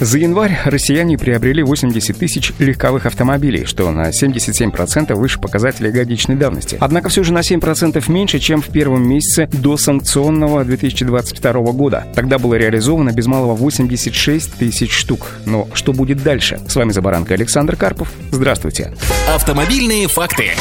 За январь россияне приобрели 80 тысяч легковых автомобилей, что на 77% выше показателей годичной давности. Однако все же на 7% меньше, чем в первом месяце до санкционного 2022 года. Тогда было реализовано без малого 86 тысяч штук. Но что будет дальше? С вами Забаранка Александр Карпов. Здравствуйте. Автомобильные факты.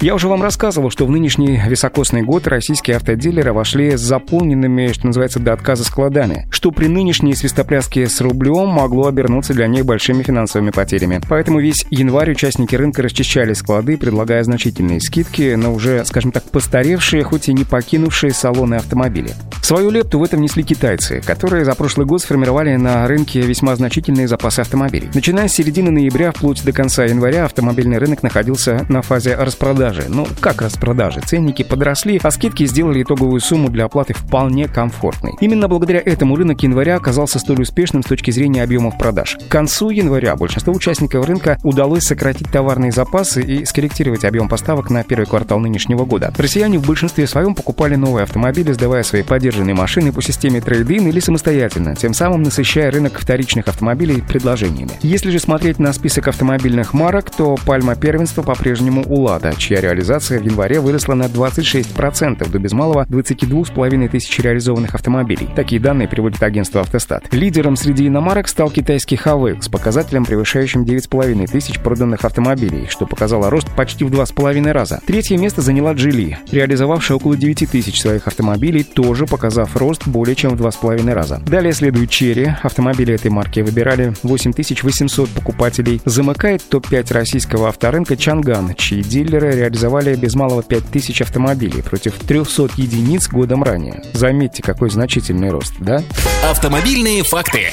Я уже вам рассказывал, что в нынешний високосный год российские автодилеры вошли с заполненными, что называется, до отказа складами, что при нынешней свистопляске с рублем могло обернуться для них большими финансовыми потерями. Поэтому весь январь участники рынка расчищали склады, предлагая значительные скидки на уже, скажем так, постаревшие, хоть и не покинувшие салоны автомобили. Свою лепту в этом несли китайцы, которые за прошлый год сформировали на рынке весьма значительные запасы автомобилей. Начиная с середины ноября вплоть до конца января автомобильный рынок находился на фазе распродажи. Ну, как распродажи? Ценники подросли, а скидки сделали итоговую сумму для оплаты вполне комфортной. Именно благодаря этому рынок января оказался столь успешным с точки зрения объемов продаж. К концу января большинству участников рынка удалось сократить товарные запасы и скорректировать объем поставок на первый квартал нынешнего года. Россияне в большинстве своем покупали новые автомобили, сдавая свои подержанные машины по системе трейдин или самостоятельно, тем самым насыщая рынок вторичных автомобилей предложениями. Если же смотреть на список автомобильных марок, то пальма первенства по-прежнему у «Лада», чья реализация в январе выросла на 26%, до без малого 22,5 тысяч реализованных автомобилей. Такие данные приводит агентство «Автостат». Лидером среди иномарок стал китайский Huawei с показателем, превышающим 9,5 тысяч проданных автомобилей, что показало рост почти в 2,5 раза. Третье место заняла Geely, реализовавшая около 9 тысяч своих автомобилей, тоже показав рост более чем в 2,5 раза. Далее следует Cherry. Автомобили этой марки выбирали 8800 покупателей. Замыкает топ-5 российского авторынка Чанган, чьи дилеры реализовали без малого 5000 автомобилей против 300 единиц годом ранее. Заметьте, какой значительный рост, да? Автомобильные факты.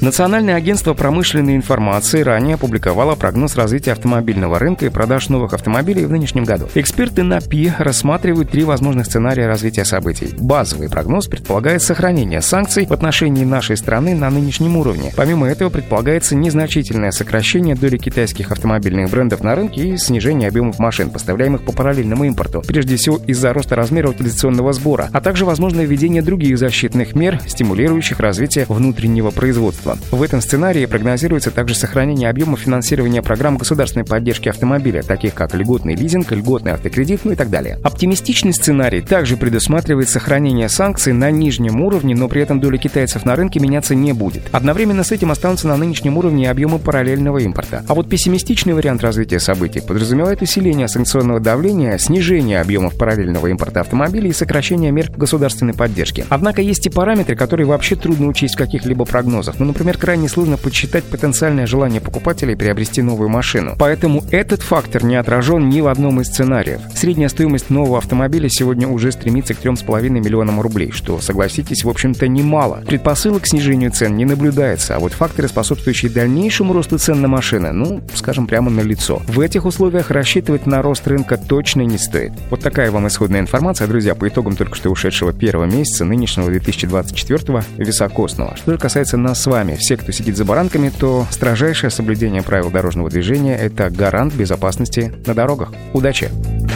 Национальное агентство промышленной информации ранее опубликовало прогноз развития автомобильного рынка и продаж новых автомобилей в нынешнем году. Эксперты на ПИ рассматривают три возможных сценария развития событий. Базовый прогноз предполагает сохранение санкций в отношении нашей страны на нынешнем уровне. Помимо этого предполагается незначительное сокращение доли китайских автомобильных брендов на рынке и снижение объемов машин, поставляемых по параллельному импорту, прежде всего из-за роста размера утилизационного сбора, а также возможное введение других защитных мер, стимулирующих развитие внутреннего производства производства. В этом сценарии прогнозируется также сохранение объема финансирования программ государственной поддержки автомобиля, таких как льготный лизинг, льготный автокредит, ну и так далее. Оптимистичный сценарий также предусматривает сохранение санкций на нижнем уровне, но при этом доля китайцев на рынке меняться не будет. Одновременно с этим останутся на нынешнем уровне объемы параллельного импорта. А вот пессимистичный вариант развития событий подразумевает усиление санкционного давления, снижение объемов параллельного импорта автомобилей и сокращение мер государственной поддержки. Однако есть и параметры, которые вообще трудно учесть в каких-либо прогнозах. Ну, например, крайне сложно подсчитать потенциальное желание покупателей приобрести новую машину. Поэтому этот фактор не отражен ни в одном из сценариев. Средняя стоимость нового автомобиля сегодня уже стремится к 3,5 миллионам рублей, что, согласитесь, в общем-то немало. Предпосылок к снижению цен не наблюдается, а вот факторы, способствующие дальнейшему росту цен на машины, ну, скажем, прямо на лицо. В этих условиях рассчитывать на рост рынка точно не стоит. Вот такая вам исходная информация, друзья, по итогам только что ушедшего первого месяца нынешнего 2024 високосного. Что же касается нас с вами, баранками. Все, кто сидит за баранками, то строжайшее соблюдение правил дорожного движения – это гарант безопасности на дорогах. Удачи!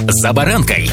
«За баранкой»